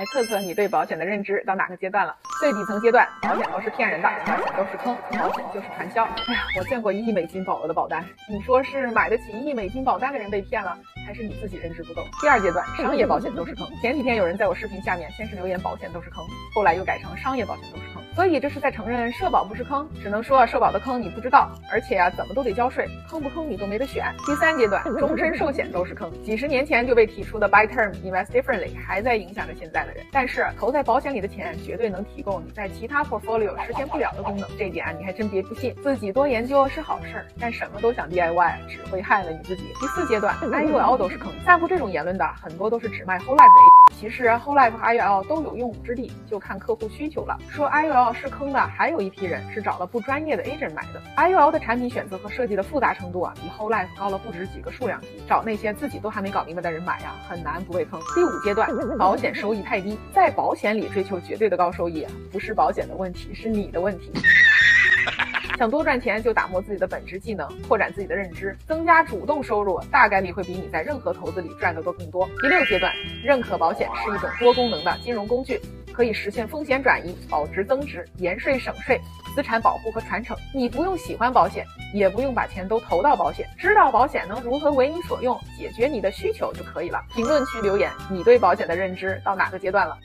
来测测你对保险的认知到哪个阶段了。最底层阶段，保险都是骗人的，保险都是坑，保险就是传销。哎呀，我见过一亿美金保额的保单，你说是买得起一亿美金保单的人被骗了，还是你自己认知不够？第二阶段，商业保险都是坑。前几天有人在我视频下面先是留言保险都是坑，后来又改成商业保险都。所以这是在承认社保不是坑，只能说社保的坑你不知道，而且啊怎么都得交税，坑不坑你都没得选。第三阶段，终身寿险都是坑。几十年前就被提出的 buy term invest differently 还在影响着现在的人。但是投在保险里的钱绝对能提供你在其他 portfolio 实现不了的功能，这点你还真别不信。自己多研究是好事儿，但什么都想 DIY 只会害了你自己。第四阶段，IUL 都是坑。散布这种言论的很多都是只卖 whole life 的其实 whole life 和 IUL 都有用武之地，就看客户需求了。说 IUL。是坑的，还有一批人是找了不专业的 agent 买的。IUL 的产品选择和设计的复杂程度啊，比 Whole Life 高了不止几个数量级。找那些自己都还没搞明白的人买呀，很难不被坑。第五阶段，保险收益太低，在保险里追求绝对的高收益啊，不是保险的问题，是你的问题。想多赚钱，就打磨自己的本职技能，扩展自己的认知，增加主动收入，大概率会比你在任何投资里赚的都更多。第六阶段，认可保险是一种多功能的金融工具。可以实现风险转移、保值增值、延税省税、资产保护和传承。你不用喜欢保险，也不用把钱都投到保险，知道保险能如何为你所用，解决你的需求就可以了。评论区留言，你对保险的认知到哪个阶段了？